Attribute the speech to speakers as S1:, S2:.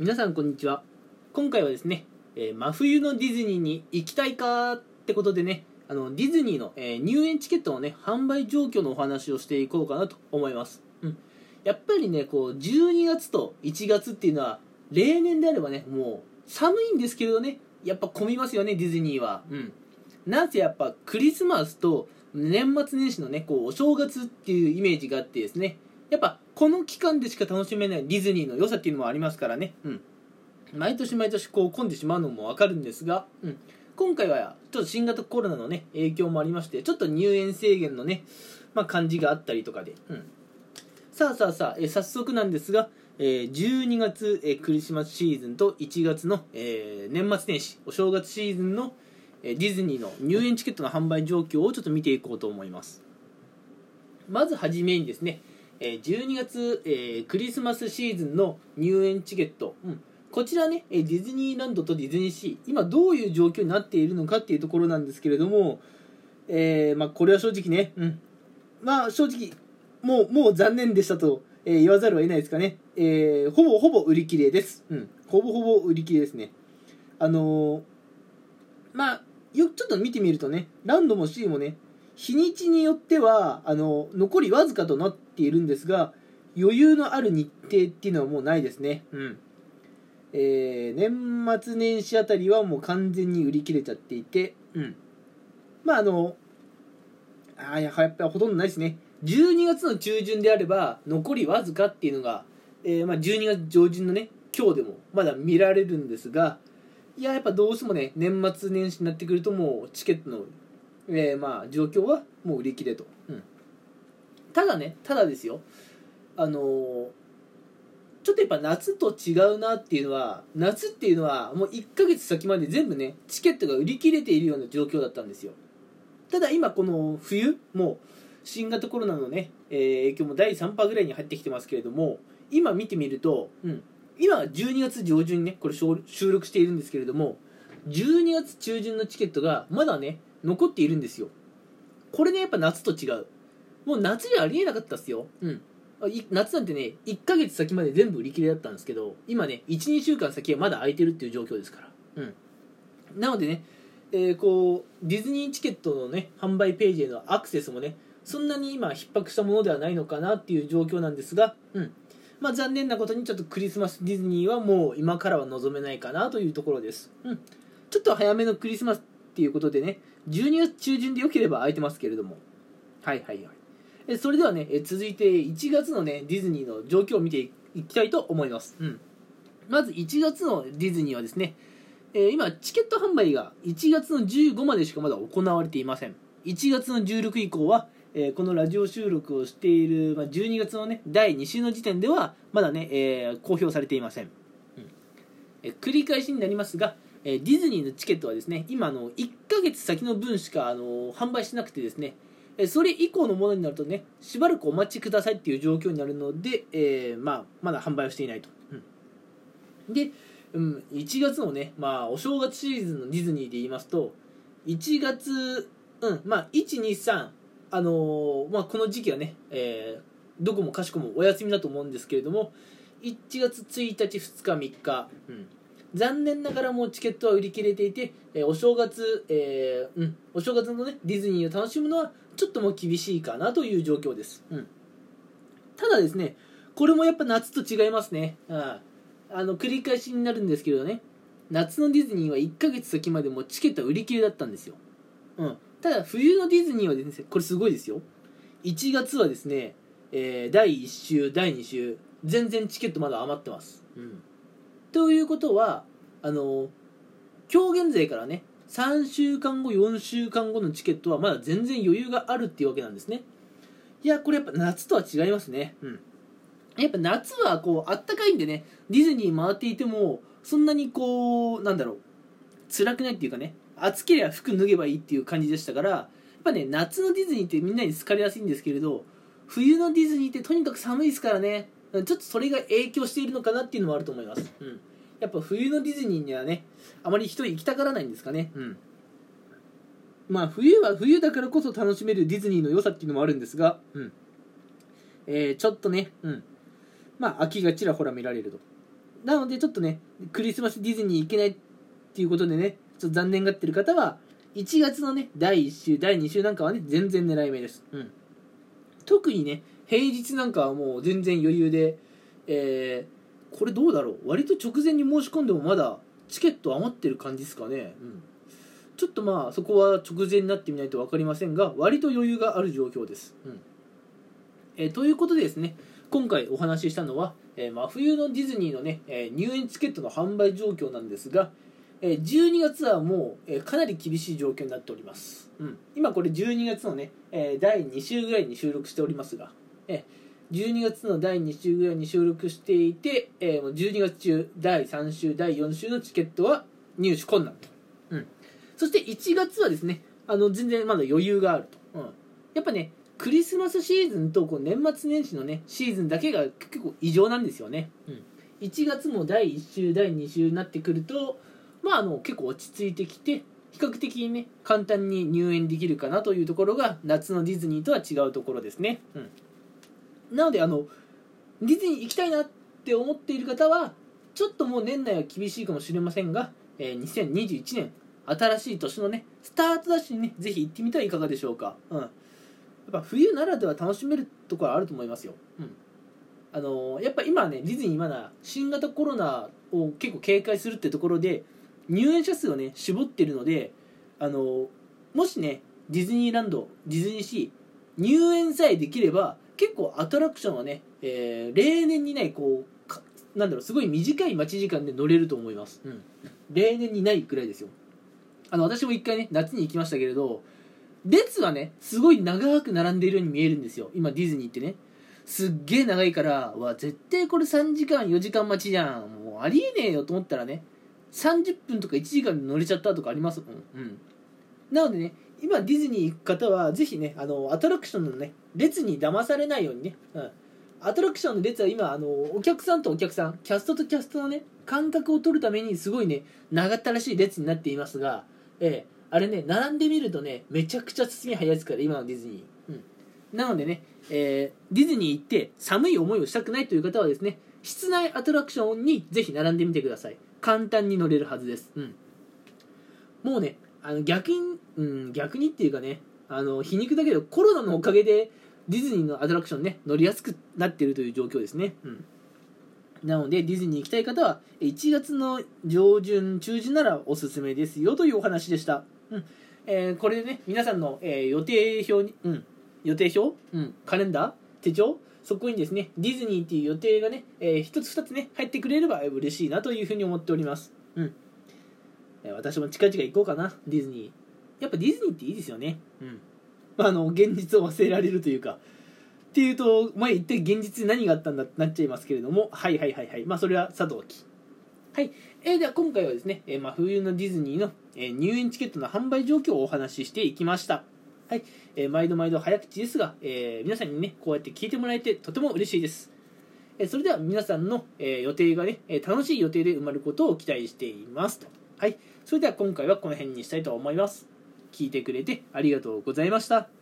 S1: 皆さんこんにちは。今回はですね、えー真冬のディズニーに行きたいかってことでねあのディズニーの、えー入園チケットのね販売状況のお話をしていこうかなと思います、うん、やっぱりねこう12月と1月っていうのは例年であればねもう寒いんですけれどねやっぱ混みますよねディズニーは。うん。なんせやっぱクリスマスと年末年始のねこうお正月っていうイメージがあってですねやっぱこの期間でしか楽しめないディズニーの良さっていうのもありますからね、うん、毎年毎年こう混んでしまうのもわかるんですが、うん、今回はちょっと新型コロナのね影響もありましてちょっと入園制限のね、まあ、感じがあったりとかで、うん、さあさあさあ、え早速なんですが、えー12月、えクリスマスシーズンと1月の、えー年末年始お正月シーズンの、えディズニーの入園チケットの販売状況をちょっと見ていこうと思います。まずはじめにですね12月、えクリスマスシーズンの入園チケット、うん。こちらねディズニーランドとディズニーシー。今どういう状況になっているのかっていうところなんですけれども、えーまあ、これは正直ね、うん、まあ正直もうもう残念でしたと、え言わざるを得ないですかね、えーほぼほぼ売り切れです、うん、ほぼほぼ売り切れですね。あのーまあよくちょっと見てみるとねランドもシーもね日にちによってはあの残りわずかとなっているんですが余裕のある日程っていうのはもうないですね。うん。えー年末年始あたりはもう完全に売り切れちゃっていてうん。まああのあーややっぱりほとんどないですね。12月の中旬であれば残りわずかっていうのが、えーまあ、12月上旬のね今日でもまだ見られるんですがいややっぱどうしてもね年末年始になってくるともうチケットの、えーまあ状況はもう売り切れと、うん、ただねただですよ。あのーちょっとやっぱ夏と違うなっていうのは夏っていうのはもう1ヶ月先まで全部ねチケットが売り切れているような状況だったんですよ。ただ今この冬もう新型コロナのね、えー影響も第3波ぐらいに入ってきてますけれども今見てみると、うん、今12月上旬にねこれ収収録しているんですけれども12月中旬のチケットがまだね残っているんですよ。これねやっぱ夏と違う。もう夏じゃありえなかったっすよ。うん。夏なんてね1ヶ月先まで全部売り切れだったんですけど今ね12週間先はまだ空いてるっていう状況ですから。うん。なのでね、えーこうディズニーチケットのね販売ページへのアクセスもねそんなに今逼迫したものではないのかなっていう状況なんですが、うん。まあ、残念なことにちょっとクリスマスディズニーはもう今からは望めないかなというところです、うん、ちょっと早めのクリスマスっていうことでね12月中旬でよければ空いてますけれども。はいはいはい。えそれではねえ続いて1月のねディズニーの状況を見ていきたいと思います、うん、まず1月のディズニーはですね、えー今チケット販売が1月の15までしかまだ行われていません。1月の16以降は、えーこのラジオ収録をしている、まあ、12月のね第2週の時点ではまだね、えー公表されていません、うん。え繰り返しになりますが、えーディズニーのチケットはですね今の1ヶ月先の分しかあの販売してなくてですねそれ以降のものになるとねしばらくお待ちくださいっていう状況になるので、えーまあ、まだ販売をしていないと、うん。で、うん、1月のね、まあ、お正月シーズンのディズニーで言いますと1月、うんまあ、123あのーまあ、この時期はね、えーどこもかしこもお休みだと思うんですけれども1月1日2日3日、うん、残念ながらもうチケットは売り切れていて、えーお正月、えーうん、お正月のねディズニーを楽しむのはちょっともう厳しいかなという状況です、うん、ただですねこれもやっぱ夏と違いますね、うんあの繰り返しになるんですけどね夏のディズニーは1ヶ月先までもうチケットは売り切れだったんですよ、うん、ただ冬のディズニーはですねこれすごいですよ。1月はですね、えー第1週第2週全然チケットまだ余ってます、うん、ということはあの今日現在からね3週間後4週間後のチケットはまだ全然余裕があるっていうわけなんですね。いやこれやっぱ夏とは違いますね。うん。やっぱ夏はこうあったかいんでねディズニー回っていてもそんなにこうなんだろう辛くないっていうかね暑ければ服脱げばいいっていう感じでしたからやっぱね夏のディズニーってみんなに好かれやすいんですけれど冬のディズニーってとにかく寒いですからね。ちょっとそれが影響しているのかなっていうのもあると思います、うん、やっぱ冬のディズニーにはねあまり人行きたがらないんですかね。うん。まあ冬は冬だからこそ楽しめるディズニーの良さっていうのもあるんですが、うん。えーちょっとね、うん、まあ秋がちらほら見られると。なのでちょっとねクリスマスディズニー行けないっていうことでねちょっと残念がってる方は1月のね第1週第2週なんかはね全然狙い目です、うん、特にね平日なんかはもう全然余裕でえー、これどうだろう？割と直前に申し込んでもまだチケット余ってる感じですかね、うん、ちょっとまあそこは直前になってみないと分かりませんが割と余裕がある状況です、うん。えーということでですね今回お話ししたのは、えー真冬のディズニーのね、え入園チケットの販売状況なんですが、えー12月はもう、えーかなり厳しい状況になっております、うん、今これ12月のね、えー第2週ぐらいに収録しておりますが、えー12月の第2週ぐらいに収録していて、えーもう12月中第3週第4週のチケットは入手困難と、うん、そして1月はですねあの全然まだ余裕があると、うん、やっぱねクリスマスシーズンとこう年末年始のねシーズンだけが結構異常なんですよね、うん、1月も第1週第2週になってくるとまああの結構落ち着いてきて比較的にね簡単に入園できるかなというところが夏のディズニーとは違うところですね、うん、なのであのディズニー行きたいなって思っている方はちょっともう年内は厳しいかもしれませんが、えー2021年新しい年のねスタートダッシュにねぜひ行ってみてはいかがでしょうか、うん、やっぱ冬ならでは楽しめるところはあると思いますよ、うん、あのーやっぱ今ねディズニーまだ新型コロナを結構警戒するってところで入園者数をね絞ってるのであのーもしねディズニーランドディズニーシー入園さえできれば結構アトラクションはね、えー例年にないこうかなんだろうすごい短い待ち時間で乗れると思います、うん、例年にないくらいですよ。あの私も一回ね夏に行きましたけれど列はねすごい長く並んでいるように見えるんですよ。今ディズニーってね。すっげえ長いからわ絶対これ3時間4時間待ちじゃん。もうありえねえよと思ったらね30分とか1時間で乗れちゃったとかありますもん。うん。なのでね今ディズニー行く方はぜひねあのアトラクションのね列に騙されないようにね、うん、アトラクションの列は今あのお客さんとお客さんキャストとキャストのね間隔を取るためにすごいね長ったらしい列になっていますが、ええあれね並んでみるとねめちゃくちゃ進み早いですから今のディズニー、うん、なのでね、えーディズニー行って寒い思いをしたくないという方はですね室内アトラクションにぜひ並んでみてください簡単に乗れるはずです、うん、もうねあの逆に、うん、逆にっていうかねあの皮肉だけどコロナのおかげでディズニーのアトラクションね乗りやすくなってるという状況ですね、うん、なのでディズニー行きたい方は1月の上旬中旬ならおすすめですよというお話でした、うん。えーこれでね皆さんの、えー予定表に、うん、予定表、うん、カレンダー？手帳？そこにですねディズニーっていう予定がね、えー、1つ2つね入ってくれれば嬉しいなというふうに思っております。うん。私も近々行こうかなディズニー。やっぱディズニーっていいですよね。うん。ああの現実を忘れられるというか。っていうと前一体現実に何があったんだってなっちゃいますけれども。はいはいはいはい。まあそれはさておきはい、えーでは今回はですね、えーまあ、冬のディズニーの、えー入園チケットの販売状況をお話ししていきました。はい、えー毎度毎度早口ですが、えー皆さんにねこうやって聞いてもらえてとても嬉しいです。えーそれでは皆さんの、えー予定がね、えー楽しい予定で埋まることを期待しています。はい。それでは今回はこの辺にしたいと思います。聞いてくれてありがとうございました。